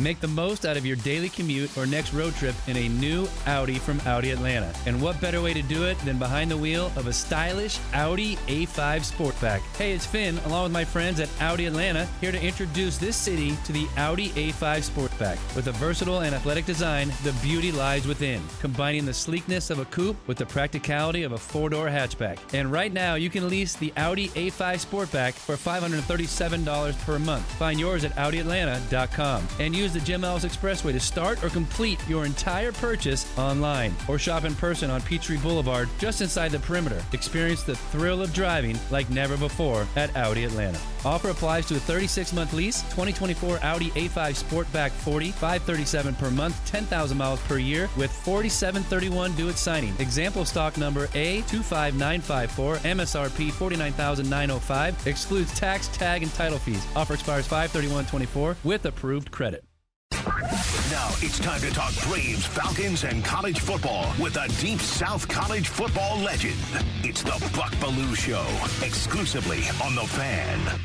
Make the most out of your daily commute or next road trip in a new Audi from Audi Atlanta. And what better way to do it than behind the wheel of a stylish Audi A5 Sportback? Hey, it's Finn, along with my friends at Audi Atlanta, here to introduce this city to the Audi A5 Sportback. With a versatile and athletic design, the beauty lies within, combining the sleekness of a coupe with the practicality of a four-door hatchback. And right now, you can lease the Audi A5 Sportback for $537 per month. Find yours at AudiAtlanta.com and use the Jim Ellis Expressway to start or complete your entire purchase online or shop in person on Peachtree Boulevard just inside the perimeter. Experience the thrill of driving like never before at Audi Atlanta. Offer applies to a 36-month lease, 2024 Audi A5 Sportback 40, 537 per month, 10,000 miles per year with 4731 due at signing. Example stock number A25954, MSRP 49905, excludes tax, tag, and title fees. Offer expires 53124 with approved credit. Now it's time to talk Braves, Falcons, and college football with a deep South college football legend. It's the Buck Belue Show, exclusively on The Fan.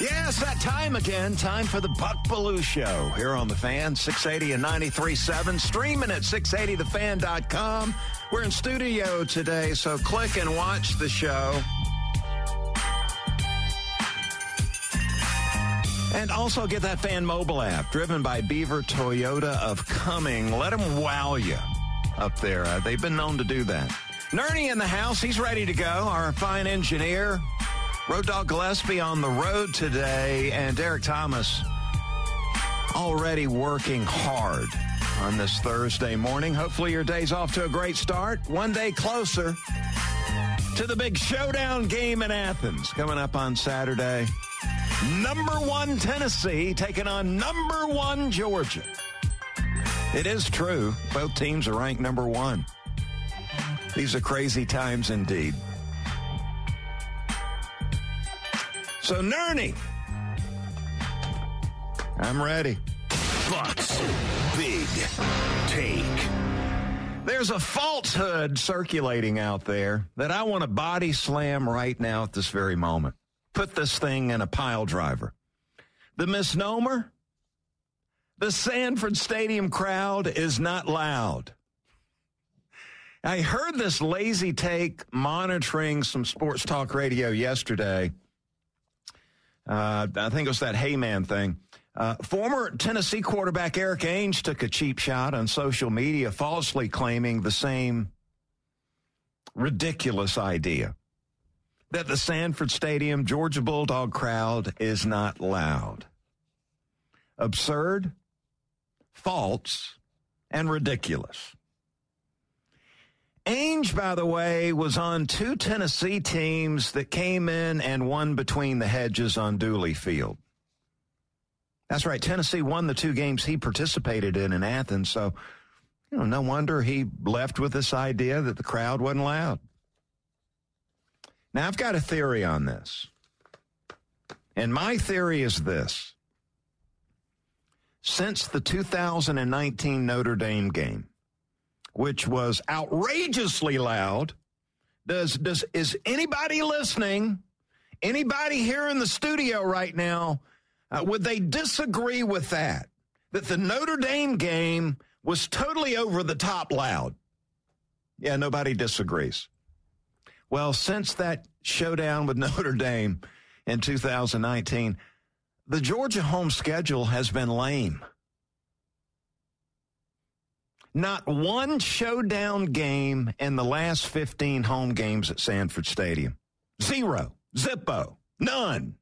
Yes, that time again. Time for the Buck Belue Show here on The Fan, 680 and 93.7. Streaming at 680thefan.com. We're in studio today, so click and watch the show. And also get that fan mobile app driven by Beaver Toyota of Cumming. Let them wow you up there. Uh, they've been known to do that. Nernie in the house. He's ready to go. Our fine engineer. Road Dog Gillespie on the road today. And Derek Thomas already working hard on this Thursday morning. Hopefully your day's off to a great start. One day closer to the big showdown game in Athens coming up on Saturday. Number one Tennessee taking on number one Georgia. It is true. Both teams are ranked number one. These are crazy times indeed. So, Nernie, I'm ready. Bucks Big Take. There's a falsehood circulating out there that I want to body slam right now at this very moment. Put this thing in a pile driver. The misnomer the Sanford Stadium crowd is not loud. I heard this lazy take monitoring some sports talk radio yesterday. Uh, I think it was that Heyman thing. Uh, former Tennessee quarterback Eric Ainge took a cheap shot on social media, falsely claiming the same ridiculous idea that the Sanford Stadium Georgia Bulldog crowd is not loud. Absurd, false, and ridiculous. Ainge, by the way, was on two Tennessee teams that came in and won between the hedges on Dooley Field. That's right. Tennessee won the two games he participated in in Athens. So, you know, no wonder he left with this idea that the crowd wasn't loud. Now, I've got a theory on this. And my theory is this. Since the 2019 Notre Dame game, which was outrageously loud, does, does, is anybody listening, anybody here in the studio right now, uh, would they disagree with that? That the Notre Dame game was totally over the top loud? Yeah, nobody disagrees. Well, since that showdown with Notre Dame in 2019, the Georgia home schedule has been lame. Not one showdown game in the last 15 home games at Sanford Stadium. Zero. Zippo. None.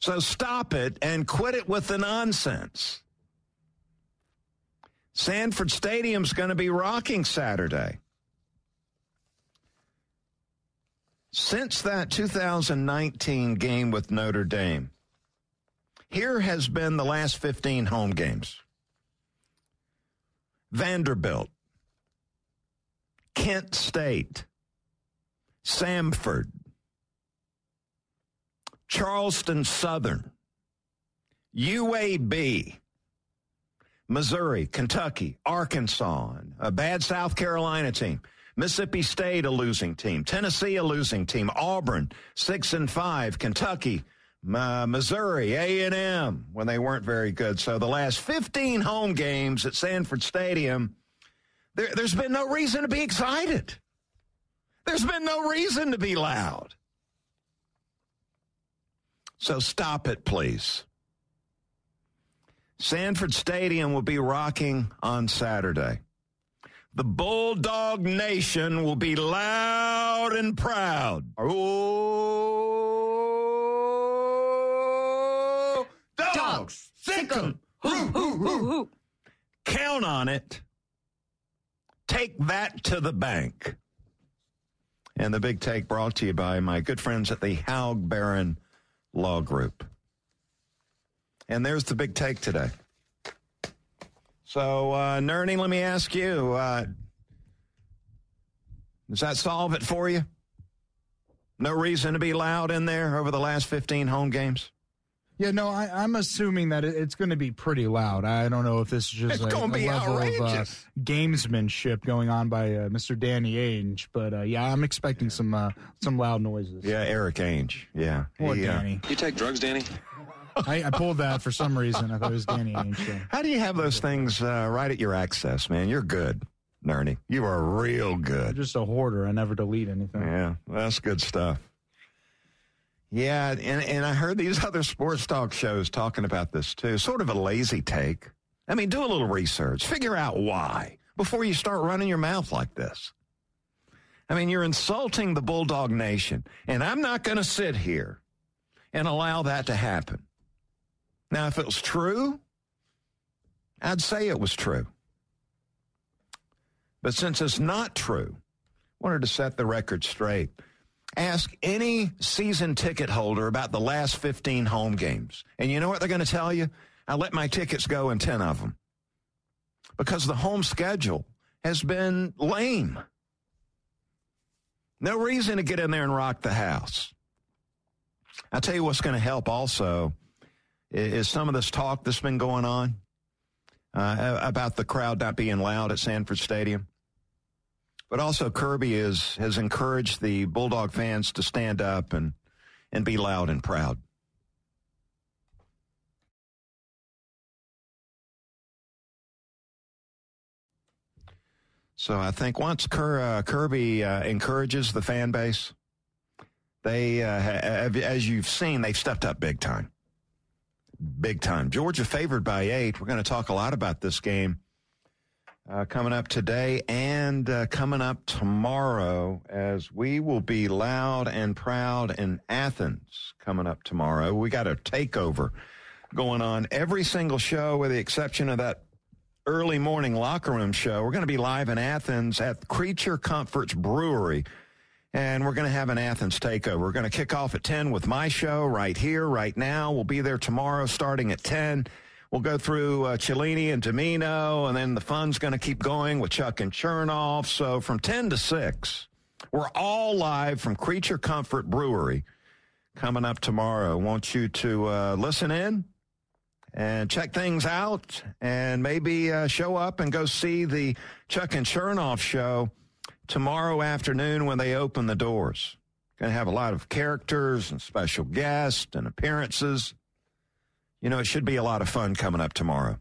So stop it and quit it with the nonsense. Sanford Stadium's going to be rocking Saturday. Since that 2019 game with Notre Dame, here has been the last 15 home games. Vanderbilt, Kent State, Samford, Charleston Southern, UAB, Missouri, Kentucky, Arkansas, a bad South Carolina team, Mississippi State, a losing team. Tennessee, a losing team. Auburn, six and five. Kentucky, uh, Missouri, A&M, when they weren't very good. So the last 15 home games at Sanford Stadium, there, there's been no reason to be excited. There's been no reason to be loud. So stop it, please. Sanford Stadium will be rocking on Saturday. The Bulldog Nation will be loud and proud. Oh, dogs, sick 'em. Hoo, hoo, hoo. Count on it. Take that to the bank. And the big take brought to you by my good friends at the Haug Barron Law Group. And there's the big take today. So, uh, Nerney, let me ask you uh, does that solve it for you? No reason to be loud in there over the last 15 home games? Yeah, no, I, am assuming that it's going to be pretty loud. I don't know if this is just it's a, a level outrageous. of uh, gamesmanship going on by uh, Mr. Danny Ainge, but uh, yeah, I'm expecting some uh, some loud noises. Yeah, Eric Ainge. Yeah, or he, uh, Danny. You take drugs, Danny? I, I, pulled that for some reason. I thought it was Danny Ainge. So. How do you have those things uh, right at your access, man? You're good, Nerny, You are real good. I'm just a hoarder. I never delete anything. Yeah, that's good stuff. Yeah, and, and I heard these other sports talk shows talking about this too. Sort of a lazy take. I mean, do a little research, figure out why before you start running your mouth like this. I mean, you're insulting the Bulldog Nation, and I'm not going to sit here and allow that to happen. Now, if it was true, I'd say it was true. But since it's not true, I wanted to set the record straight. Ask any season ticket holder about the last 15 home games. And you know what they're going to tell you? I let my tickets go in 10 of them. Because the home schedule has been lame. No reason to get in there and rock the house. I'll tell you what's going to help also is some of this talk that's been going on uh, about the crowd not being loud at Sanford Stadium. But also Kirby is, has encouraged the Bulldog fans to stand up and, and be loud and proud. So I think once uh, Kirby uh, encourages the fan base, they, uh, have, as you've seen, they've stepped up big time. Big time. Georgia favored by eight. We're going to talk a lot about this game uh, coming up today and uh, coming up tomorrow as we will be loud and proud in Athens coming up tomorrow. We got a takeover going on every single show with the exception of that early morning locker room show. We're going to be live in Athens at Creature Comforts Brewery. And we're going to have an Athens takeover. We're going to kick off at 10 with my show right here, right now. We'll be there tomorrow starting at 10. We'll go through uh, Cellini and Domino, and then the fun's going to keep going with Chuck and Chernoff. So from 10 to 6, we're all live from Creature Comfort Brewery coming up tomorrow. Want you to uh, listen in and check things out and maybe uh, show up and go see the Chuck and Chernoff show tomorrow afternoon when they open the doors. Going to have a lot of characters and special guests and appearances. You know, it should be a lot of fun coming up tomorrow.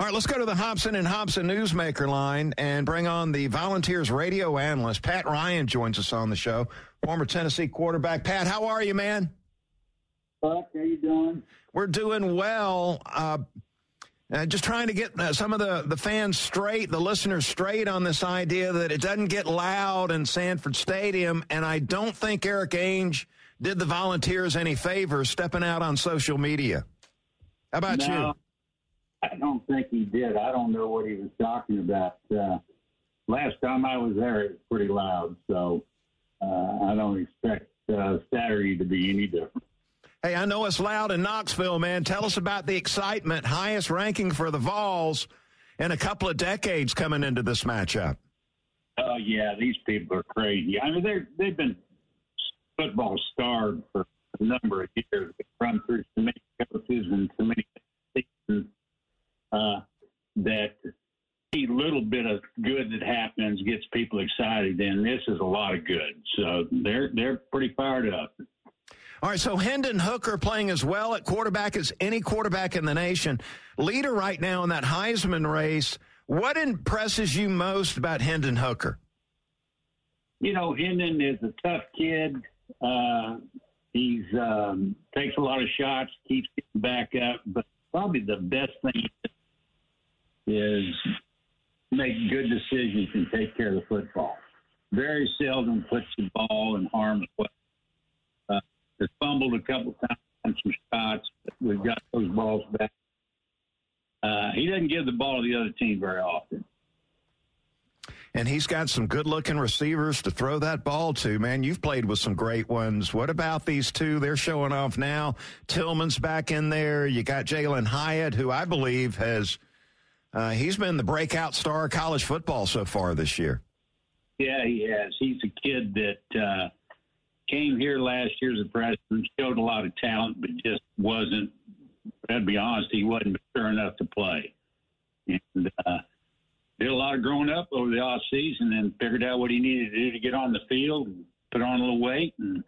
All right, let's go to the Hobson and Hobson Newsmaker line and bring on the Volunteers radio analyst. Pat Ryan joins us on the show, former Tennessee quarterback. Pat, how are you, man? Buck, how you doing? We're doing well. Uh, uh, just trying to get uh, some of the, the fans straight, the listeners straight on this idea that it doesn't get loud in Sanford Stadium. And I don't think Eric Ainge did the volunteers any favors stepping out on social media. How about no, you? I don't think he did. I don't know what he was talking about. Uh, last time I was there, it was pretty loud. So uh, I don't expect uh, Saturday to be any different. Hey, I know it's loud in Knoxville, man. Tell us about the excitement, highest ranking for the Vols in a couple of decades coming into this matchup. Oh yeah, these people are crazy. I mean, they're they've been football starved for a number of years. Run through so many coaches and so many seasons uh, that any little bit of good that happens gets people excited, then this is a lot of good. So they're they're pretty fired up. All right, so Hendon Hooker playing as well at quarterback as any quarterback in the nation. Leader right now in that Heisman race. What impresses you most about Hendon Hooker? You know, Hendon is a tough kid. Uh, he's um, takes a lot of shots, keeps getting back up, but probably the best thing is make good decisions and take care of the football. Very seldom puts the ball in harm's way. Uh, has fumbled a couple times on some shots. But we've got those balls back. Uh, he doesn't give the ball to the other team very often. And he's got some good looking receivers to throw that ball to, man. You've played with some great ones. What about these two? They're showing off now. Tillman's back in there. You got Jalin Hyatt, who I believe has uh, he's been the breakout star of college football so far this year. Yeah, he has. He's a kid that uh, came here last year as a freshman, showed a lot of talent, but just wasn't. I'd be honest, he wasn't mature enough to play, and uh, did a lot of growing up over the off season, and figured out what he needed to do to get on the field, and put on a little weight, and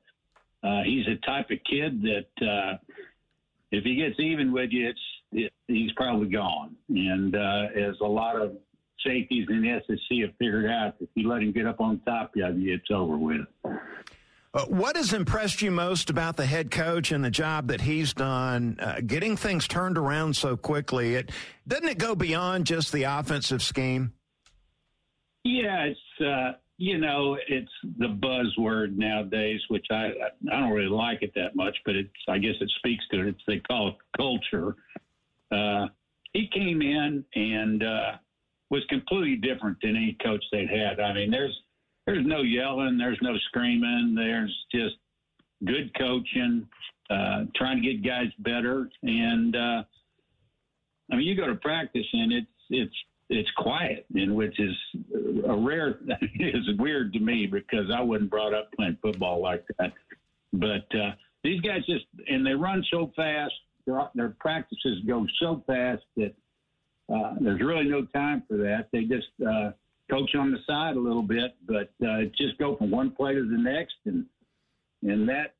uh, he's a type of kid that uh, if he gets even with you, it's it, he's probably gone. And uh, as a lot of safeties in the SEC have figured out, if you let him get up on top of you, it's over with. Uh, what has impressed you most about the head coach and the job that he's done, uh, getting things turned around so quickly? It doesn't it go beyond just the offensive scheme? Yeah, it's uh, you know it's the buzzword nowadays, which I I don't really like it that much, but it's I guess it speaks to it. It's they call it culture. Uh, he came in and uh, was completely different than any coach they'd had. I mean, there's there's no yelling, there's no screaming, there's just good coaching, uh, trying to get guys better, and uh, I mean, you go to practice and it's it's it's quiet, and which is a rare is weird to me because I wasn't brought up playing football like that. But uh, these guys just and they run so fast their, their practices go so fast that uh, there's really no time for that. They just uh, coach on the side a little bit, but uh, just go from one play to the next, and and that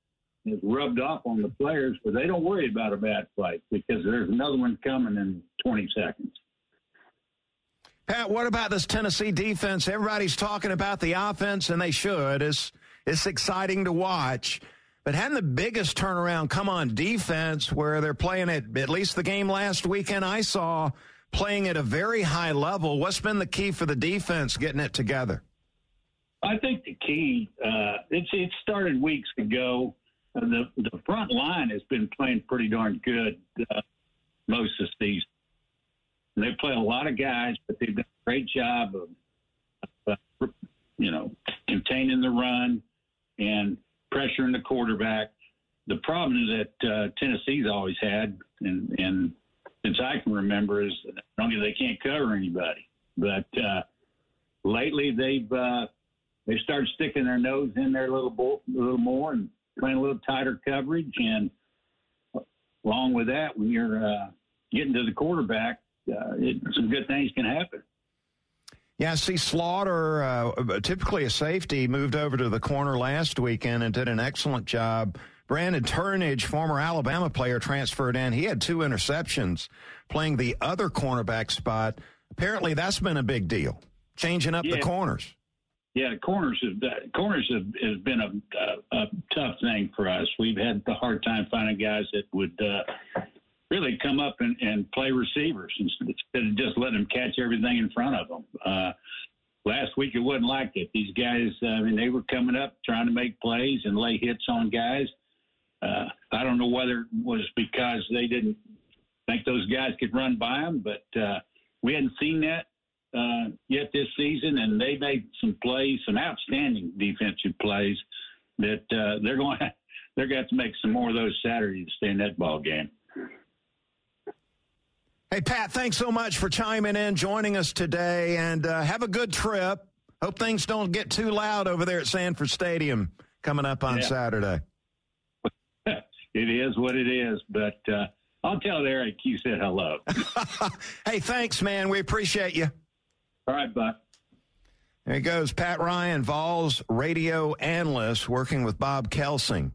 is rubbed off on the players, but they don't worry about a bad play because there's another one coming in 20 seconds. Pat, what about this Tennessee defense? Everybody's talking about the offense, and they should. It's it's exciting to watch. But hadn't the biggest turnaround come on defense where they're playing at at least the game last weekend I saw playing at a very high level. What's been the key for the defense getting it together? I think the key uh, it's it started weeks ago. Uh, the the front line has been playing pretty darn good uh, most of the season. They play a lot of guys, but they've done a great job of, uh, you know, containing the run and pressuring the quarterback. The problem that uh, Tennessee's always had, and, and since I can remember, is only they can't cover anybody, but uh, lately they've uh, they started sticking their nose in there a little, bo- a little more and playing a little tighter coverage. And along with that, when you're uh, getting to the quarterback, uh, it, some good things can happen. Yeah, see, Slaughter, uh, typically a safety, moved over to the corner last weekend and did an excellent job. Brandon Turnage, former Alabama player, transferred in. He had two interceptions playing the other cornerback spot. Apparently, that's been a big deal, changing up yeah. the corners. Yeah, corners have corners have, has been a, a, a, tough thing for us. We've had the hard time finding guys that would uh, really come up and, and play receivers instead of just letting them catch everything in front of them. Uh, last week it wasn't like it. These guys, uh, I mean, they were coming up trying to make plays and lay hits on guys. Uh, I don't know whether it was because they didn't think those guys could run by them, but uh, we hadn't seen that uh, yet this season, and they made some plays, some outstanding defensive plays that uh, they're going to, they're going to have to make some more of those Saturday to stay in that ball game. Hey, Pat, thanks so much for chiming in, joining us today, and uh, have a good trip. Hope things don't get too loud over there at Sanford Stadium coming up on yeah. Saturday. It is what it is, but uh, I'll tell Eric you said hello. hey, thanks, man. We appreciate you. All right, Buck. There he goes. Pat Ryan, Vols radio analyst, working with Bob Kesling.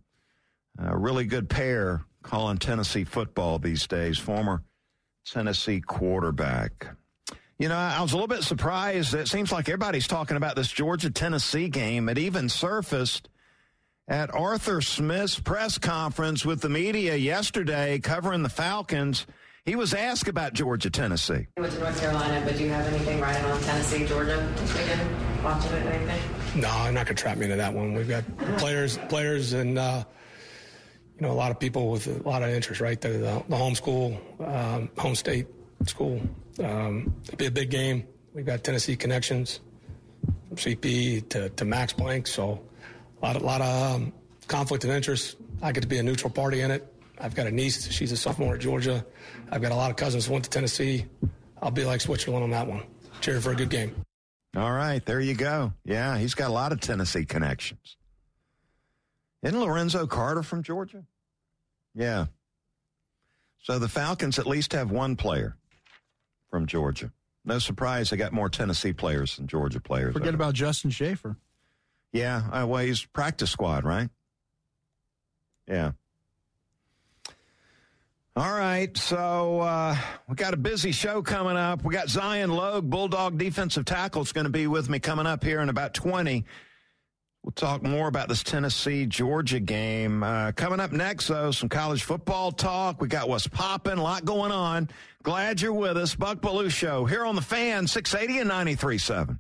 A really good pair calling Tennessee football these days. Former Tennessee quarterback. You know, I was a little bit surprised. It seems like everybody's talking about this Georgia Tennessee game. It even surfaced at Arthur Smith's press conference with the media yesterday covering the Falcons. He was asked about Georgia Tennessee. I went to North Carolina, but do you have anything riding on Tennessee, Georgia this weekend? Watching it, anything? No, I'm not going to trap me into that one. We've got players, players, and uh, you know a lot of people with a lot of interest. Right, the, the, the home school, um, home state school. Um, it'll be a big game. We've got Tennessee connections, from CP to, to Max Blank. So a lot, a lot of um, conflict of interest. I get to be a neutral party in it. I've got a niece. She's a sophomore at Georgia. I've got a lot of cousins who went to Tennessee. I'll be like Switzerland on that one. Cheer for a good game. All right, there you go. Yeah, he's got a lot of Tennessee connections. Isn't Lorenzo Carter from Georgia? Yeah. So the Falcons at least have one player from Georgia. No surprise, they got more Tennessee players than Georgia players. Forget about Justin Shaffer. Yeah, uh, well, he's practice squad, right? Yeah. All right, so uh, we got a busy show coming up. We got Zion Logue, Bulldog defensive tackle, is going to be with me coming up here in about 20. We'll talk more about this Tennessee Georgia game. Uh, coming up next, though, some college football talk. We got what's popping, a lot going on. Glad you're with us. Buck Belue Show here on the fan, 680 and 93.7.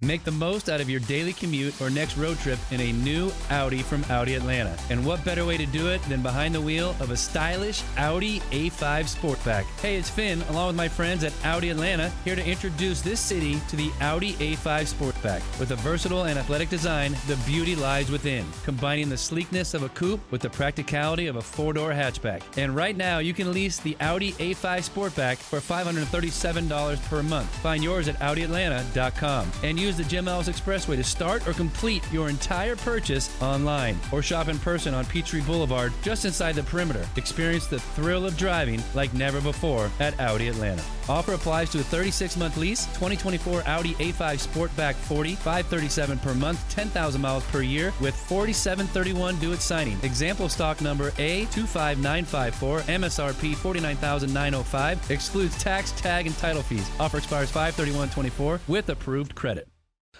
Make the most out of your daily commute or next road trip in a new Audi from Audi Atlanta. And what better way to do it than behind the wheel of a stylish Audi A5 Sportback? Hey, it's Finn, along with my friends at Audi Atlanta, here to introduce this city to the Audi A5 Sportback. With a versatile and athletic design, the beauty lies within, combining the sleekness of a coupe with the practicality of a four-door hatchback. And right now, you can lease the Audi A5 Sportback for $537 per month. Find yours at AudiAtlanta.com and use use the Jim Ellis Expressway to start or complete your entire purchase online or shop in person on Peachtree Boulevard just inside the perimeter. Experience the thrill of driving like never before at Audi Atlanta. Offer applies to a 36-month lease, 2024 Audi A5 Sportback 40, 537 per month, 10,000 miles per year with 4731 due at signing. Example stock number A25954, MSRP 49905, excludes tax, tag, and title fees. Offer expires 53124 with approved credit.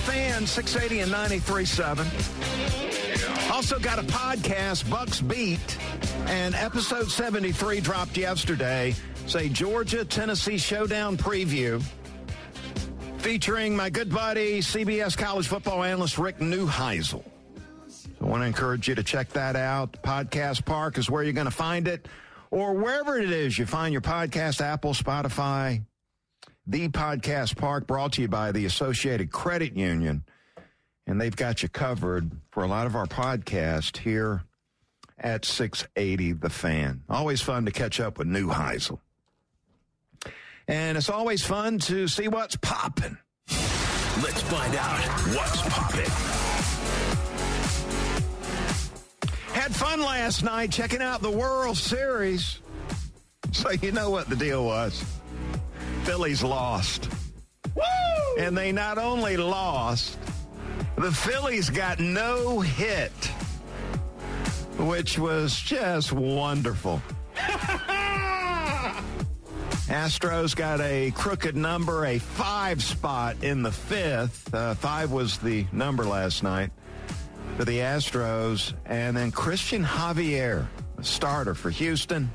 Fan, 680 and 93.7. Also got a podcast, Bucks Beat, and episode 73 dropped yesterday. Say Georgia Tennessee Showdown preview featuring my good buddy, CBS college football analyst Rick Neuheisel. So I want to encourage you to check that out. Podcast Park is where you're going to find it, or wherever it is you find your podcast, Apple, Spotify, the Podcast Park, brought to you by the Associated Credit Union. And they've got you covered for a lot of our podcast here at 680 The Fan. Always fun to catch up with Neuheisel. And it's always fun to see what's popping. Let's find out what's popping. Had fun last night checking out the World Series. So you know what the deal was. Phillies lost. Woo! And they not only lost, the Phillies got no hit, which was just wonderful. Astros got a crooked number, a five spot in the fifth. Uh, five was the number last night for the Astros. And then Cristian Javier, the starter for Houston,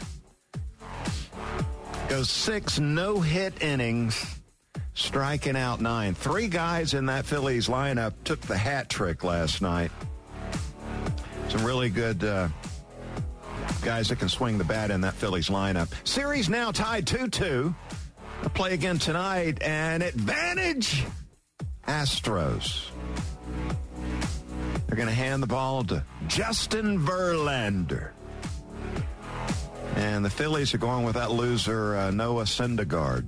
goes six no hit innings, striking out nine. Three guys in that Phillies lineup took the hat trick last night. Some really good uh, guys that can swing the bat in that Phillies lineup. Series now tied 2 2. Play again tonight, and advantage Astros. They're going to hand the ball to Justin Verlander. And the Phillies are going with that loser, uh, Noah Syndergaard.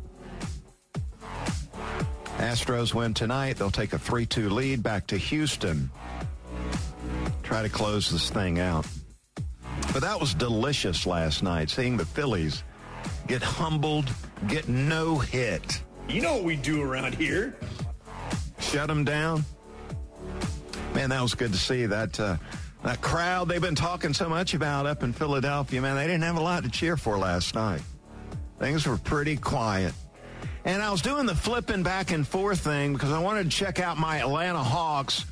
Astros win tonight. They'll take a 3 2 lead back to Houston. Try to close this thing out. But that was delicious last night, seeing the Phillies get humbled, get no hit. You know what we do around here. Shut them down. Man, that was good to see that uh, that crowd they've been talking so much about up in Philadelphia. Man, they didn't have a lot to cheer for last night. Things were pretty quiet. And I was doing the flipping back and forth thing because I wanted to check out my Atlanta Hawks.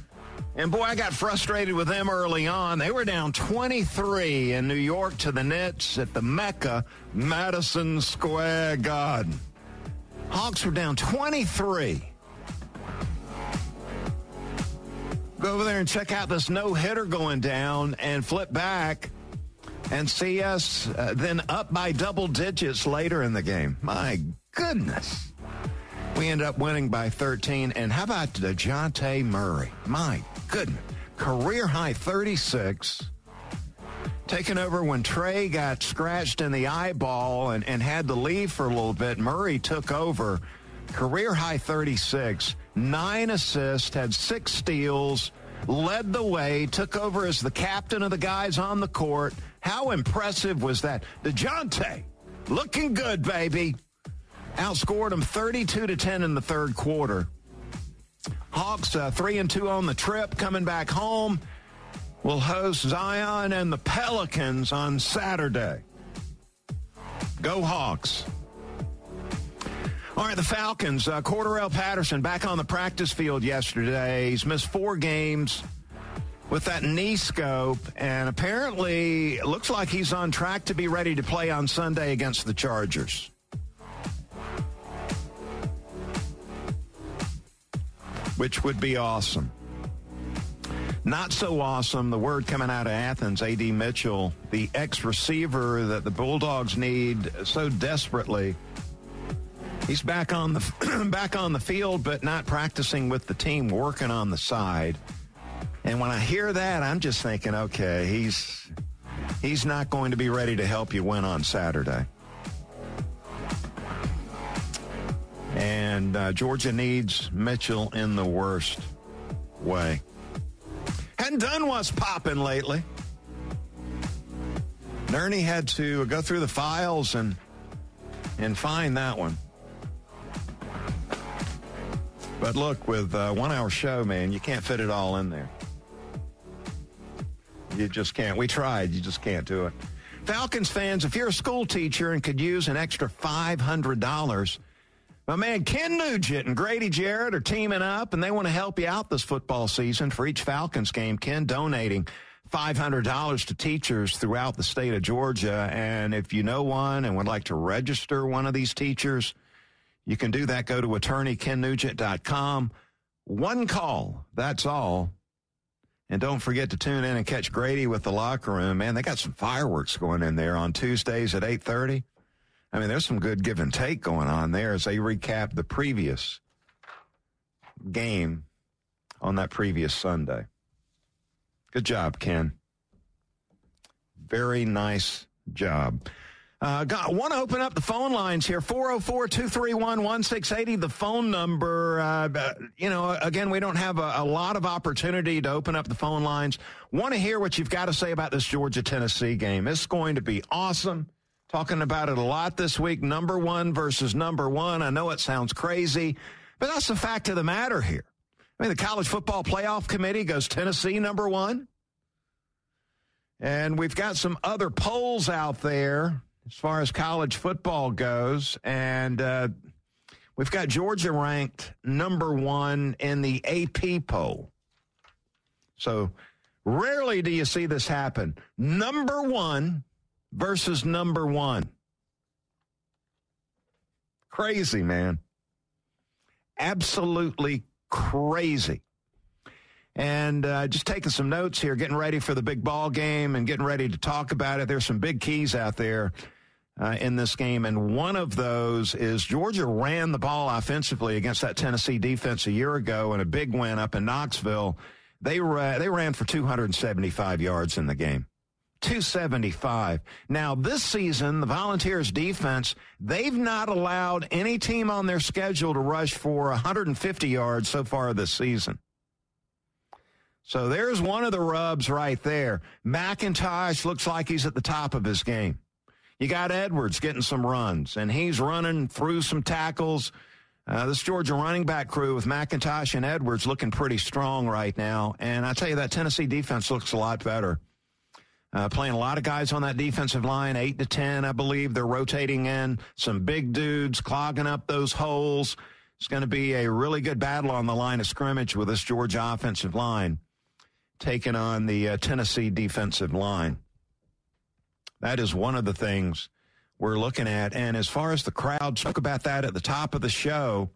And boy, I got frustrated with them early on. They were down 23 in New York to the Nets at the Mecca, Madison Square Garden. Hawks were down 23. Go over there and check out this no hitter going down and flip back and see us uh, then up by double digits later in the game. My goodness. We end up winning by 13. And how about DeJounte Murray? My goodness. Career high 36. Taking over when Trey got scratched in the eyeball and, and had to leave for a little bit. Murray took over. Career high 36. Nine assists, had six steals, led the way, took over as the captain of the guys on the court. How impressive was that? DeJounte, looking good, baby outscored them 32 to 10 in the third quarter. Hawks uh, three and two on the trip, coming back home. Will host Zion and the Pelicans on Saturday. Go Hawks! All right, the Falcons. Uh, Cordarrelle Patterson back on the practice field yesterday. He's missed four games with that knee scope, and apparently looks like he's on track to be ready to play on Sunday against the Chargers. which would be awesome. Not so awesome, the word coming out of Athens, A.D. Mitchell, the ex receiver that the Bulldogs need so desperately. He's back on the back on the field, but not practicing with the team, working on the side. And when I hear that, I'm just thinking, okay, he's he's not going to be ready to help you win on Saturday. And uh, Georgia needs Mitchell in the worst way. Hadn't done what's popping lately. Nerney had to go through the files and and find that one. But look, with a one hour show, man, you can't fit it all in there. You just can't. We tried. You just can't do it. Falcons fans, if you're a school teacher and could use an extra $500 my man Ken Nugent and Grady Jarrett are teaming up, and they want to help you out this football season for each Falcons game. Ken donating $500 to teachers throughout the state of Georgia. And if you know one and would like to register one of these teachers, you can do that. Go to attorneykennugent.com. One call, that's all. And don't forget to tune in and catch Grady with the locker room. Man, they got some fireworks going in there on Tuesdays at 830. I mean, there's some good give and take going on there as they recap the previous game on that previous Sunday. Good job, Ken. Very nice job. Uh, got want to open up the phone lines here 404 231 1680, the phone number. Uh, you know, again, we don't have a, a, lot of opportunity to open up the phone lines. Want to hear what you've got to say about this Georgia Tennessee game. It's going to be awesome. Talking about it a lot this week. Number one versus number one. I know it sounds crazy, but that's the fact of the matter here. I mean, the college football playoff committee goes Tennessee number one. And we've got some other polls out there as far as college football goes. And uh, we've got Georgia ranked number one in the AP poll. So rarely do you see this happen. Number one versus number one. Crazy, man. Absolutely crazy. and uh, just taking some notes here, getting ready for the big ball game and getting ready to talk about it. There's some big keys out there uh, in this game, and one of those is Georgia ran the ball offensively against that Tennessee defense a year ago in a big win up in Knoxville. They ra- they ran for 275 yards in the game. 275. Now, this season, the Volunteers defense, they've not allowed any team on their schedule to rush for 150 yards so far this season. So there's one of the rubs right there. McIntosh looks like he's at the top of his game. You got Edwards getting some runs, and he's running through some tackles. Uh, this Georgia running back crew with McIntosh and Edwards looking pretty strong right now. And I tell you, that Tennessee defense looks a lot better. Uh, playing a lot of guys on that defensive line, eight to 10, I believe. They're rotating in some big dudes, clogging up those holes. It's going to be a really good battle on the line of scrimmage with this Georgia offensive line taking on the uh, Tennessee defensive line. That is one of the things we're looking at. And as far as the crowd, spoke about that at the top of the show,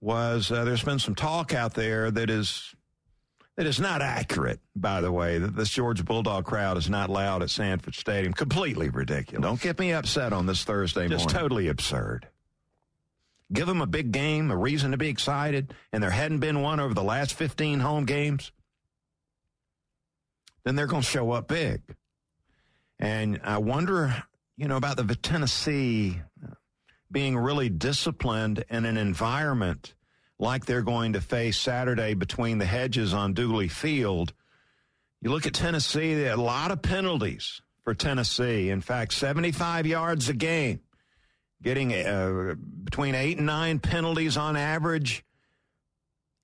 was uh, there's been some talk out there that is that is not accurate, by the way, that this Georgia Bulldog crowd is not loud at Sanford Stadium. Completely ridiculous. Don't get me upset on this Thursday Just morning. totally absurd. Give them a big game, a reason to be excited, and there hadn't been one over the last 15 home games. Then they're going to show up big. And I wonder, you know, about the Tennessee being really disciplined in an environment like they're going to face Saturday between the hedges on Dooley Field. You look at Tennessee, a lot of penalties for Tennessee. In fact, 75 yards a game, getting uh, between eight and nine penalties on average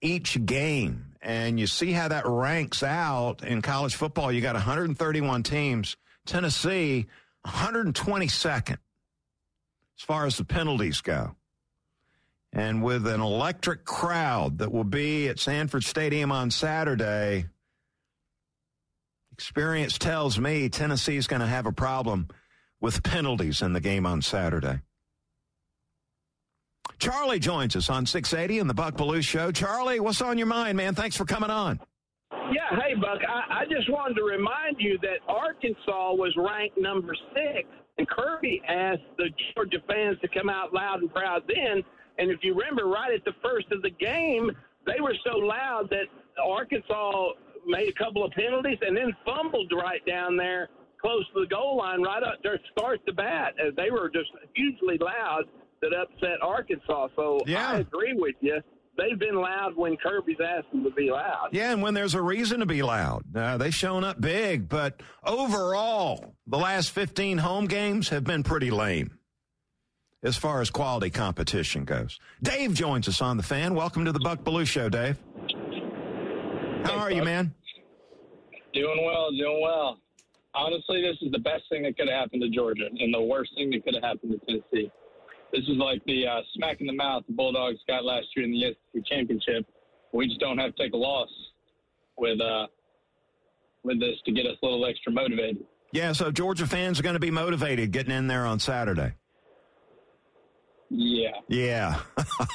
each game. And you see how that ranks out in college football. You got 131 teams Tennessee 122nd as far as the penalties go. And with an electric crowd that will be at Sanford Stadium on Saturday, experience tells me Tennessee is going to have a problem with penalties in the game on Saturday. Charlie joins us on 680 in the Buck Belue Show. Charlie, what's on your mind, man? Thanks for coming on. Yeah, hey Buck, I, I just wanted to remind you that Arkansas was ranked number six, and Kirby asked the Georgia fans to come out loud and proud then. And if you remember, right at the first of the game, they were so loud that Arkansas made a couple of penalties and then fumbled right down there close to the goal line, right up there, start the bat. They were just hugely loud that upset Arkansas. So yeah. I agree with you they've been loud when Kirby's asked them to be loud. Yeah, and when there's a reason to be loud. Uh, they've shown up big, but overall, the last 15 home games have been pretty lame as far as quality competition goes. Dave joins us on the fan. Welcome to the Buck Belue Show, Dave. How are Buck. you, man? Doing well, doing well. Honestly, this is the best thing that could have happened to Georgia and the worst thing that could have happened to Tennessee. This is like the uh, smack in the mouth the Bulldogs got last year in the SEC championship. We just don't have to take a loss with uh, with this to get us a little extra motivated. Yeah, so Georgia fans are going to be motivated getting in there on Saturday. Yeah. Yeah.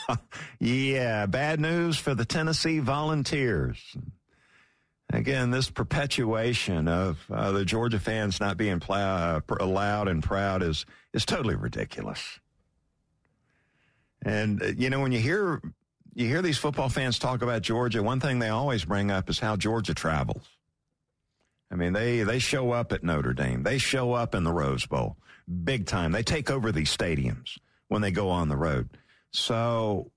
yeah. Bad news for the Tennessee Volunteers. Again, this perpetuation of uh, the Georgia fans not being pl- uh, loud and proud is is totally ridiculous. And uh, you know, when you hear you hear these football fans talk about Georgia, one thing they always bring up is how Georgia travels. I mean, they they show up at Notre Dame. They show up in the Rose Bowl big time. They take over these stadiums when they go on the road. So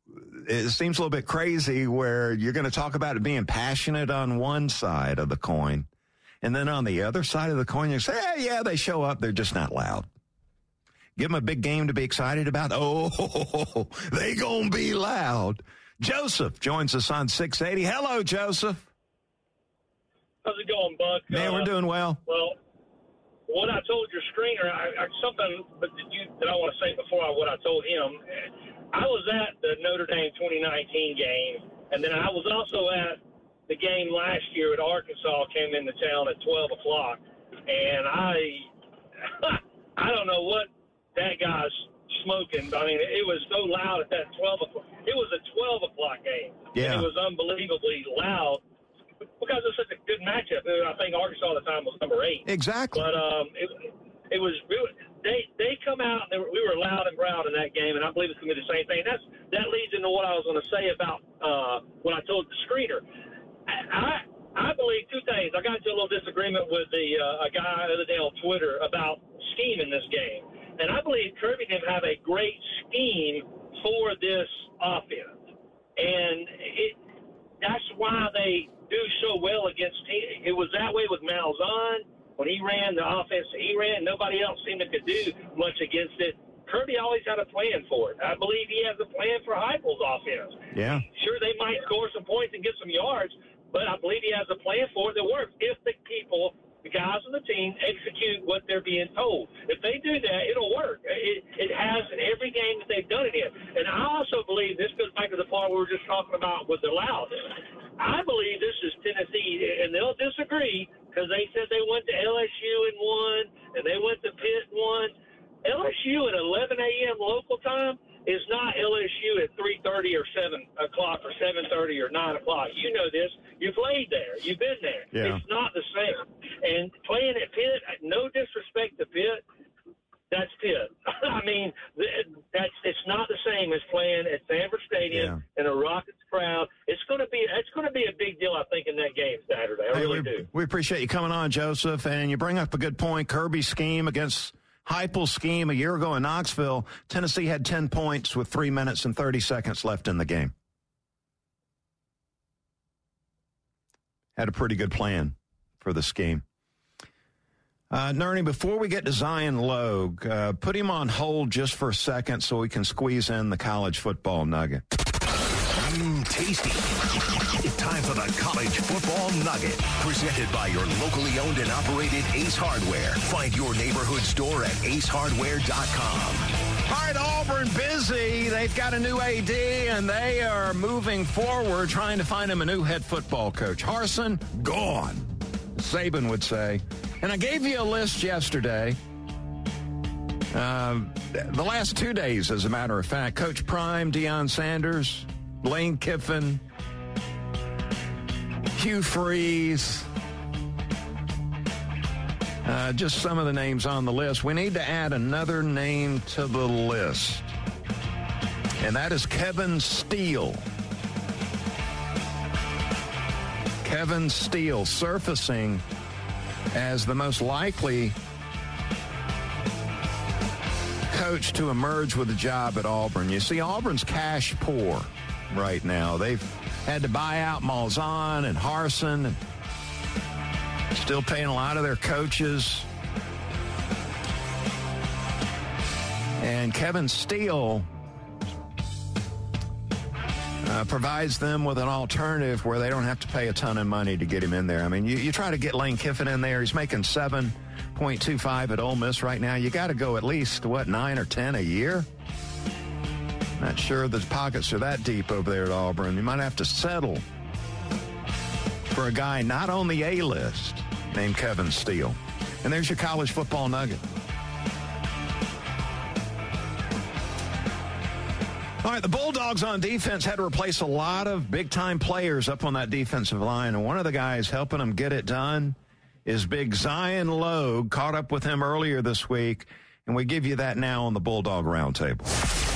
it seems a little bit crazy where you're going to talk about it being passionate on one side of the coin. And then on the other side of the coin, you say, hey, yeah, they show up. They're just not loud. Give them a big game to be excited about. Oh, they gonna be loud. Joseph joins us on 680. Hello, Joseph. How's it going, Buck? Man, uh, we're doing well. Well, what I told your screener, I, I, something but you, that I want to say before I, what I told him. I was at the Notre Dame 2019 game, and then I was also at the game last year at Arkansas came into town at 12 o'clock, and I, I don't know what that guy's smoking. I mean, it was so loud at that 12 o'clock. It was a 12 o'clock game. Yeah. And it was unbelievably loud. because it's such a good matchup. I think Arkansas at the time was number eight. Exactly. But um, it, it was really, they they come out and they were, we were loud and proud in that game, and I believe it's going to be the same thing. That's that leads into what I was going to say about uh, what I told the screener. I I believe two things. I got into a little disagreement with the uh, a guy the other day on Twitter about scheme in this game, and I believe Kirby didn't have a great scheme for this offense, and it that's why they do so well against teams. It was that way with Malzahn when he ran the offense he ran. Nobody else seemed to could do much against it. Kirby always had a plan for it. I believe he has a plan for Heupel's offense. Yeah. Sure, they might score some points and get some yards, but I believe he has a plan for it that works if the people, the guys on the team, execute what they're being told. If they do that, it'll work. It, it has in every game that they've done it in. And I also believe this goes back to the part we were just talking about with the loudness. I believe this is Tennessee, and they'll disagree because they said they went to LSU and won, and they went to Pitt and won. LSU at 11 a.m. local time is not LSU at 3:30 or 7 o'clock or 7:30 or 9 o'clock. You know this. You've played there. You've been there. Yeah. It's not the same. And playing at Pitt, no disrespect to Pitt, that's Pitt. I mean, that's it's not the same as playing at Sanford Stadium in a Rockets crowd. It's going to be it's going to be a big deal, I think, in that game Saturday. I Hey, really we, do. we appreciate you coming on, Joseph, and you bring up a good point. Kirby's scheme against Heupel's scheme a year ago in Knoxville. Tennessee had 10 points with three minutes and 30 seconds left in the game. Had a pretty good plan for the scheme. Uh, before we get to Zion Logue, uh, put him on hold just for a second so we can squeeze in the college football nugget. Mmm, tasty. Time for the College Football Nugget, presented by your locally owned and operated Ace Hardware. Find your neighborhood store at acehardware.com. All right, Auburn busy. They've got a new AD, and they are moving forward, trying to find him a new head football coach. Harsin, gone, Saban would say. And I gave you a list yesterday. Um, the last two days, as a matter of fact, Coach Prime, Deion Sanders, Lane Kiffin, Hugh Freeze, uh, just some of the names on the list. We need to add another name to the list, and that is Kevin Steele. Kevin Steele surfacing as the most likely coach to emerge with a job at Auburn. You see, Auburn's cash poor right now. They've had to buy out Malzahn and Harsin and Still paying a lot of their coaches. And Kevin Steele uh, provides them with an alternative where they don't have to pay a ton of money to get him in there. I mean, you, you try to get Lane Kiffin in there. He's making 7.25 at Ole Miss right now. You got to go at least, what, 9 or 10 a year? Not sure the pockets are that deep over there at Auburn. You might have to settle for a guy not on the A list named Kevin Steele. And there's your college football nugget. All right, the Bulldogs on defense had to replace a lot of big time players up on that defensive line. And one of the guys helping them get it done is big Zion Logue. Caught up with him earlier this week. And we give you that now on the Bulldog Roundtable.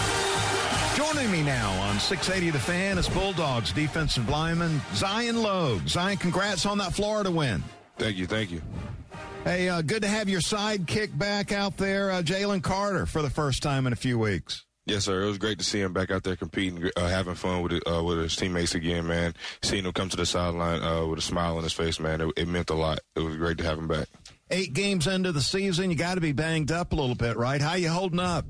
Joining me now on 680 The Fan is Bulldogs defensive lineman Zion Logue. Zion, congrats on that Florida win. Thank you, thank you. Hey, uh, good to have your sidekick back out there, uh, Jalen Carter, for the first time in a few weeks. Yes, sir. It was great to see him back out there competing, uh, having fun with uh, with his teammates again, man. Seeing him come to the sideline uh, with a smile on his face, man, it, it meant a lot. It was great to have him back. Eight games into the season, you got to be banged up a little bit, right? How you holding up?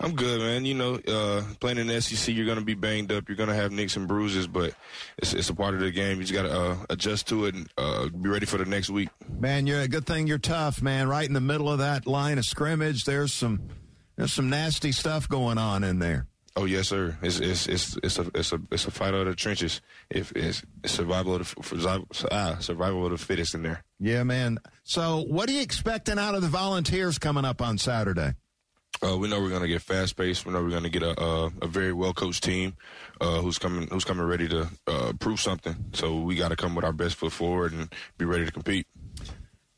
I'm good, man. You know, uh, playing in the SEC, you're going to be banged up. You're going to have nicks and bruises, but it's, it's a part of the game. You just got to uh, adjust to it and uh, be ready for the next week. Man, you're a good thing you're tough, man. Right in the middle of that line of scrimmage, there's some there's some nasty stuff going on in there. Oh yes, sir. It's it's it's it's a it's a it's a fight out of the trenches. If it's, it's survival of the ah, survival of the fittest in there. Yeah, man. So, what are you expecting out of the Volunteers coming up on Saturday? Uh, we know we're going to get fast paced. We know we're going to get a, a, a very well coached team uh, who's coming who's coming ready to uh, prove something. So we got to come with our best foot forward and be ready to compete.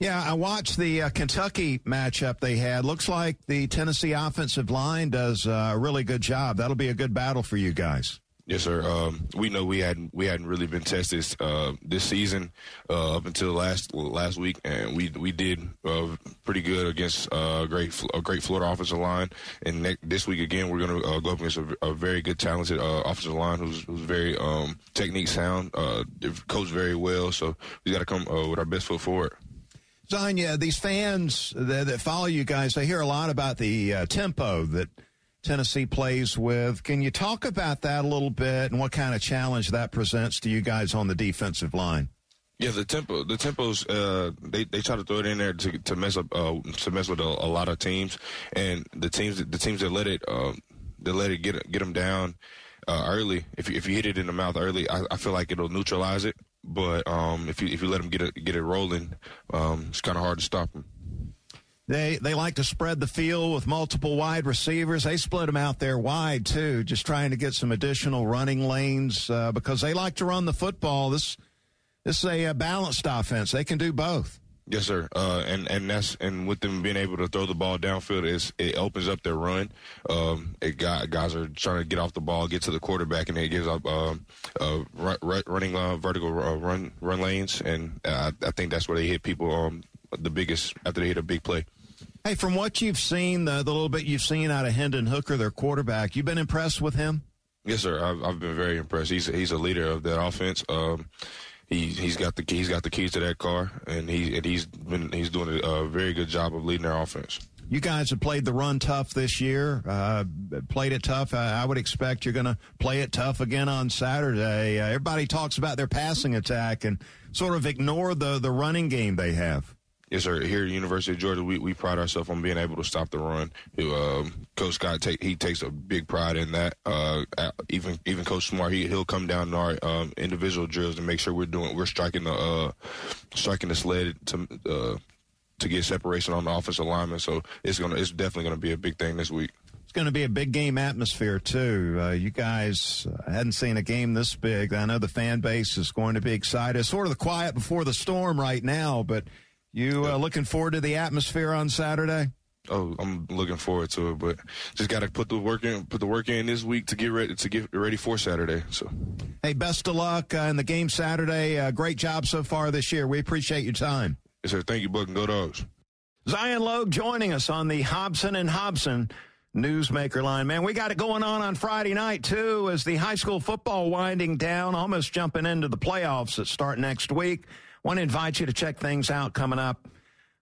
Yeah, I watched the uh, Kentucky matchup they had. Looks like the Tennessee offensive line does uh, a really good job. That'll be a good battle for you guys. Yes, sir. Um, we know we hadn't we hadn't really been tested uh, this season uh, up until last last week, and we we did uh, pretty good against uh, a great a great Florida offensive line. And this week again, we're going to uh, go up against a, a very good, talented uh, offensive line who's who's very um, technique sound, coached very well. So we got to come with our best foot forward. Zanya, these fans that, that, follow you guys, they hear a lot about the tempo that Tennessee plays with. Can you talk about that a little bit and what kind of challenge that presents to you guys on the defensive line? Yeah, the tempo, the tempos, uh, they they try to throw it in there to to mess up, uh, to mess with a, a, lot of teams, and the teams, the teams that let it, um, that let it get get them down uh, early. If you, if you hit it in the mouth early, I, I feel like it'll neutralize it. But um, if you if you let them get it get it rolling, um, it's kind of hard to stop them. They they like to spread the field with multiple wide receivers. They split them out there wide too, just trying to get some additional running lanes uh, because they like to run the football. This this is a, a balanced offense. They can do both. Yes, sir. Uh, and and that's and with them being able to throw the ball downfield, it opens up their run. Um, it got, guys are trying to get off the ball, get to the quarterback, and it gives up uh, uh, run, running uh, vertical uh, run run lanes. And I, I think that's where they hit people um, the biggest after they hit a big play. Hey, from what you've seen, the, the little bit you've seen out of Hendon Hooker, their quarterback, you've been impressed with him. Yes, sir. I've, I've been very impressed. He's he's a leader of that offense. Um, he he's got the he's got the keys to that car, and he and he's been he's doing a, very good job of leading their offense. You guys have played the run tough this year. Uh, played it tough. I, I would expect you're going to play it tough again on Saturday. Uh, everybody talks about their passing attack and sort of ignore the the running game they have. Yes, sir. Here at University of Georgia, we, we pride ourselves on being able to stop the run. Um, Coach Scott take he takes a big pride in that. Uh, even even Coach Smart, he he'll come down to our um, individual drills and make sure we're doing we're striking the uh, striking the sled to uh, to get separation on the offensive lineman. So it's gonna it's definitely gonna be a big thing this week. It's going to be a big game atmosphere too. Uh, you guys uh, hadn't seen a game this big. I know the fan base is going to be excited. Sort of the quiet before the storm right now, but you uh, looking forward to the atmosphere on Saturday? Oh, I'm looking forward to it, but just got to put the work in, put the work in this week to get ready to get ready for Saturday. So, hey, best of luck uh, in the game Saturday. Uh, great job so far this year. We appreciate your time. Yes, sir. Thank you, Buck, and go dogs. Zion Logue joining us on the Hobson and Hobson Newsmaker line. Man, we got it going on on Friday night, too, as the high school football winding down, almost jumping into the playoffs that start next week. Want to invite you to check things out coming up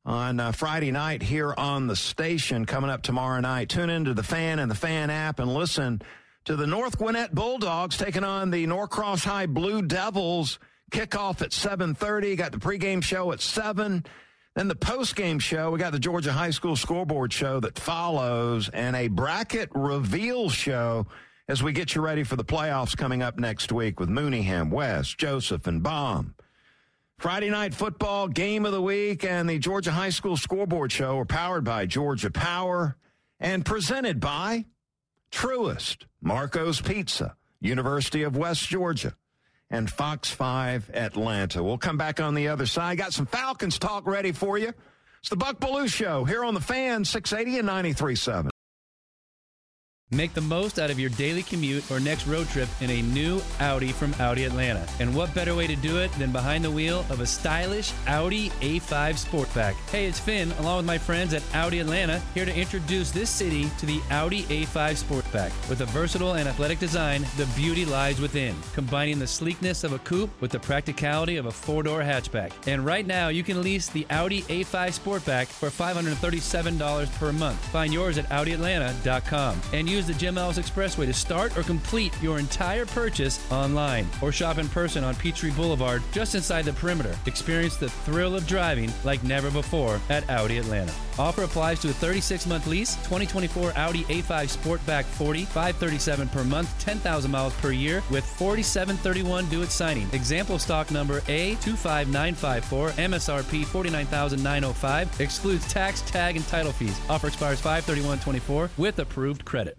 on uh, Friday night here on the station. Coming up tomorrow night, tune into the fan and the fan app and listen to the North Gwinnett Bulldogs taking on the Norcross High Blue Devils. Kickoff at 7:30. Got the pregame show at seven. Then the postgame show, we got the Georgia High School scoreboard show that follows, and a bracket reveal show as we get you ready for the playoffs coming up next week with Mooneyham, West, Joseph, and Baum. Friday night football game of the week and the Georgia High School scoreboard show are powered by Georgia Power and presented by Truist, Marco's Pizza, University of West Georgia, and Fox 5 Atlanta. We'll come back on the other side. Got some Falcons talk ready for you. It's the Buck Belue Show here on the fan 680 and 93.7. Make the most out of your daily commute or next road trip in a new Audi from Audi Atlanta. And what better way to do it than behind the wheel of a stylish Audi A5 Sportback? Hey, it's Finn, along with my friends at Audi Atlanta, here to introduce this city to the Audi A5 Sportback. With a versatile and athletic design, the beauty lies within, combining the sleekness of a coupe with the practicality of a four-door hatchback. And right now, you can lease the Audi A5 Sportback for $537 per month. Find yours at AudiAtlanta.com and use the Jim Ellis Expressway to start or complete your entire purchase online or shop in person on Peachtree Boulevard just inside the perimeter. Experience the thrill of driving like never before at Audi Atlanta. Offer applies to a 36-month lease, 2024 Audi A5 Sportback 40, 537 per month, 10,000 miles per year with 4731 due at signing. Example stock number A25954, MSRP 49905, excludes tax, tag, and title fees. Offer expires 53124 with approved credit.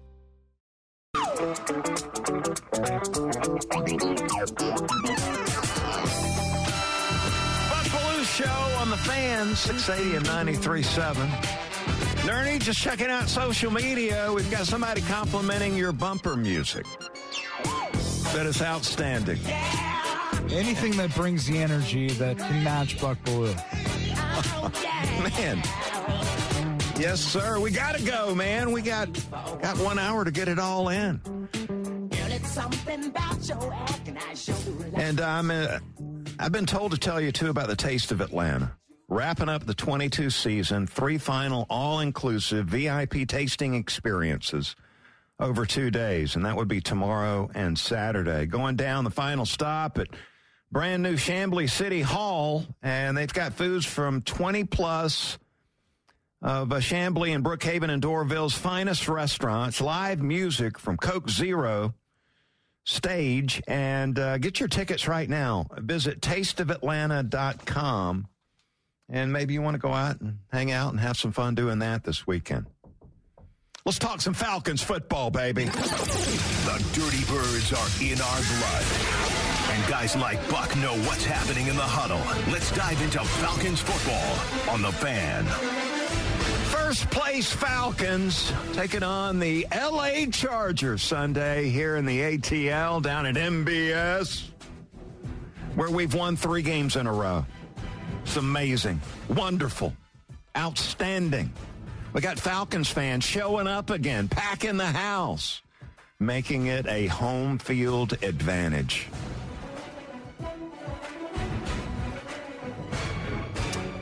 Show on the fan, 680 and 93.7. Nerny, just checking out social media. We've got somebody complimenting your bumper music. That is outstanding. Anything that brings the energy that can match Buck Belue. man. Yes, sir. We got to go, man. We got got one hour to get it all in. And I'm uh, I've been told to tell you too about the Taste of Atlanta. Wrapping up the 22 season, three final all-inclusive VIP tasting experiences over two days, and that would be tomorrow and Saturday. Going down the final stop at brand new Chamblee City Hall, and they've got foods from 20 plus of uh, Chamblee and Brookhaven and Doraville's finest restaurants, live music from Coke Zero stage, and uh, get your tickets right now. Visit tasteofatlanta.com, and maybe you want to go out and hang out and have some fun doing that this weekend. Let's talk some Falcons football, baby. The Dirty Birds are in our blood. And guys like Buck know what's happening in the huddle. Let's dive into Falcons football on the fan. First place Falcons taking on the LA Chargers Sunday here in the ATL down at MBS, where we've won three games in a row. It's amazing, wonderful, outstanding. We got Falcons fans showing up again, packing the house, making it a home field advantage.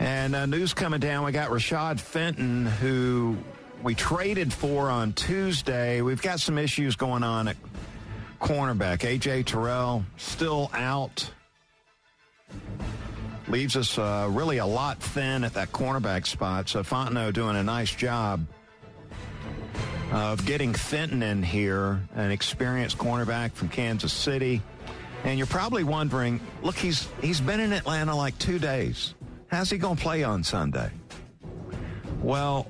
And uh, news coming down, we got Rashad Fenton, who we traded for on Tuesday. We've got some issues going on at cornerback. A.J. Terrell still out. Leaves us uh, really a lot thin at that cornerback spot. So Fontenot doing a nice job of getting Fenton in here, an experienced cornerback from Kansas City. And you're probably wondering, look, he's he's been in Atlanta like two days. How's he going to play on Sunday? Well,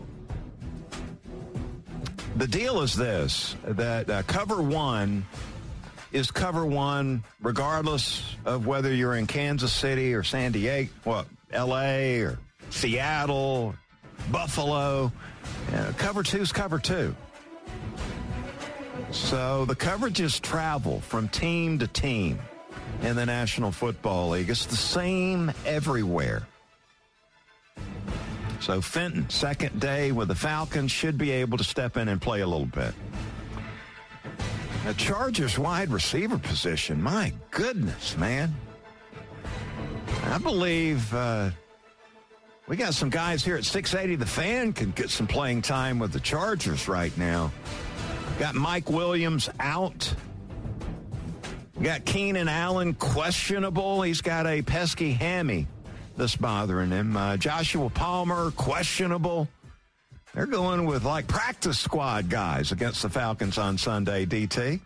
the deal is this that uh, cover one is cover one regardless of whether you're in Kansas City or San Diego, what, LA or Seattle, Buffalo. Uh, cover two is cover two. So the coverages travel from team to team in the National Football League. It's the same everywhere. So Fenton, second day with the Falcons, should be able to step in and play a little bit. The Chargers wide receiver position, my goodness, man. I believe uh, we got some guys here at 680. The fan can get some playing time with the Chargers right now. Got Mike Williams out. Got Keenan Allen questionable. He's got a pesky hammy that's bothering him. Uh, Joshua Palmer, questionable. They're going with like practice squad guys against the Falcons on Sunday, DT.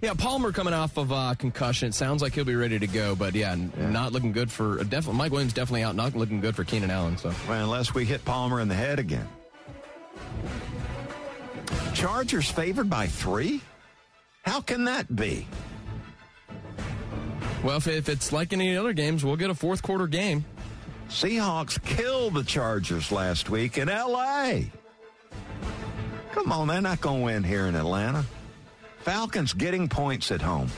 Yeah, Palmer coming off of uh, concussion. It sounds like he'll be ready to go, but yeah, yeah. not looking good for uh, definitely. Mike Williams definitely out, not looking good for Keenan Allen. So, well, unless we hit Palmer in the head again. Chargers favored by three. How can that be? Well, if, if it's like any other games, we'll get a fourth quarter game. Seahawks killed the Chargers last week in L.A. Come on, they're not going to win here in Atlanta. Falcons getting points at home.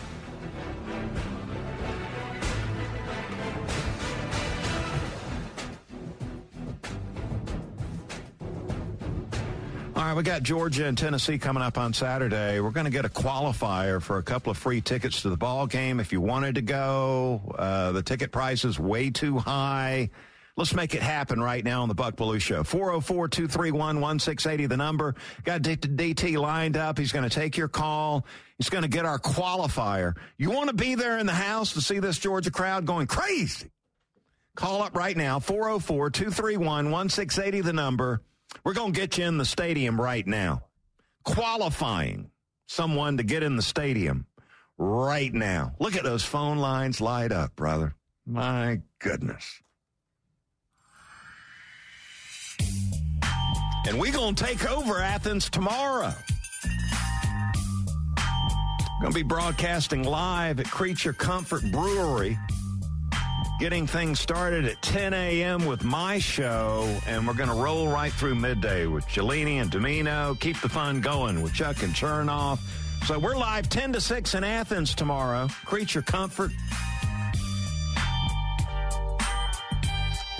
All right, we got Georgia and Tennessee coming up on Saturday. We're going to get a qualifier for a couple of free tickets to the ball game. If you wanted to go, uh, the ticket price is way too high. Let's make it happen right now on the Buck Belue Show. 404 231 1680, the number. Got DT lined up. He's going to take your call. He's going to get our qualifier. You want to be there in the house to see this Georgia crowd going crazy? Call up right now, 404 231 1680, the number. We're going to get you in the stadium right now. Qualifying someone to get in the stadium right now. Look at those phone lines light up, brother. My goodness. And we're going to take over Athens tomorrow. Going to be broadcasting live at Creature Comfort Brewery. Getting things started at 10 a.m. with my show, and we're going to roll right through midday with Gelini and Domino. Keep the fun going with Chuck and Chernoff. So we're live 10 to 6 in Athens tomorrow. Creature Comfort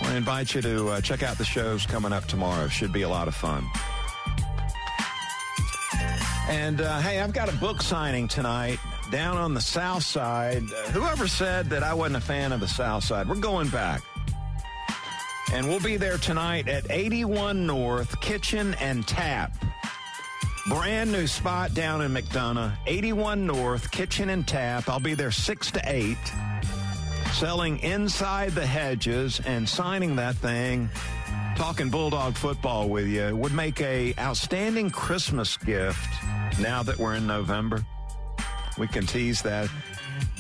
I invite you to uh, check out the shows coming up tomorrow. Should be a lot of fun. And uh, hey, I've got a book signing tonight down on the South Side. Uh, whoever said that I wasn't a fan of the South Side, we're going back. And we'll be there tonight at 81 North Kitchen and Tap. Brand new spot down in McDonough, 81 North Kitchen and Tap. I'll be there 6 to 8 selling inside the hedges and signing that thing talking bulldog football with you would make a outstanding christmas gift now that we're in november we can tease that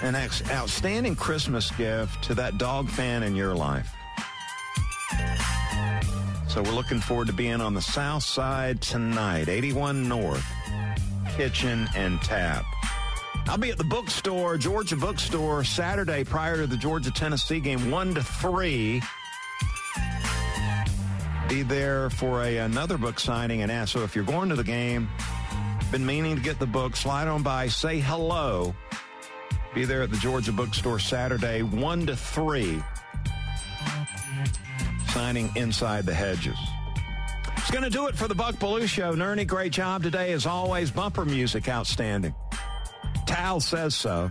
an outstanding christmas gift to that dog fan in your life so we're looking forward to being on the south side tonight 81 north kitchen and tap I'll be at the bookstore, Georgia Bookstore, Saturday prior to the Georgia Tennessee game, 1 to 3. Be there for a, another book signing and ask. So if you're going to the game, been meaning to get the book, slide on by, say hello. Be there at the Georgia Bookstore Saturday, 1 to 3. Signing inside the hedges. It's going to do it for the Buck Belue Show. Nernie, great job today. As always, bumper music outstanding. Tal says so.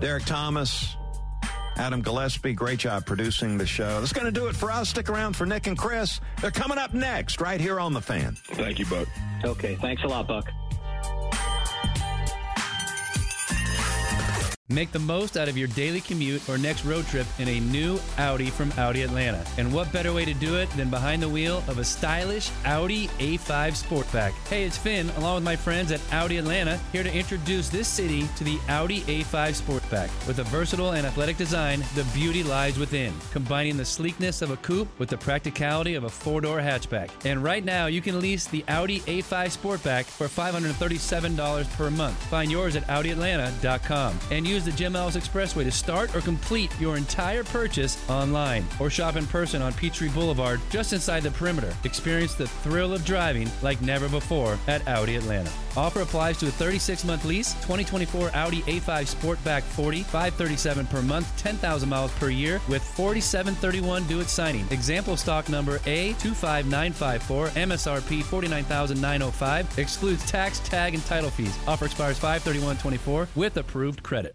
Derek Thomas, Adam Gillespie, great job producing the show. That's going to do it for us. Stick around for Nick and Chris. They're coming up next, right here on The Fan. Thank you, Buck. Okay, thanks a lot, Buck. Make the most out of your daily commute or next road trip in a new Audi from Audi Atlanta. And what better way to do it than behind the wheel of a stylish Audi A5 Sportback? Hey, it's Finn, along with my friends at Audi Atlanta, here to introduce this city to the Audi A5 Sportback. With a versatile and athletic design, the beauty lies within, combining the sleekness of a coupe with the practicality of a four-door hatchback. And right now, you can lease the Audi A5 Sportback for $537 per month. Find yours at AudiAtlanta.com and use use the Jim Ellis Expressway to start or complete your entire purchase online or shop in person on Peachtree Boulevard just inside the perimeter. Experience the thrill of driving like never before at Audi Atlanta. Offer applies to a 36 month lease, 2024 Audi A5 Sportback 40, 537 per month, 10,000 miles per year with 4731 due at signing. Example stock number A25954, MSRP 49905, excludes tax, tag, and title fees. Offer expires 53124 with approved credit.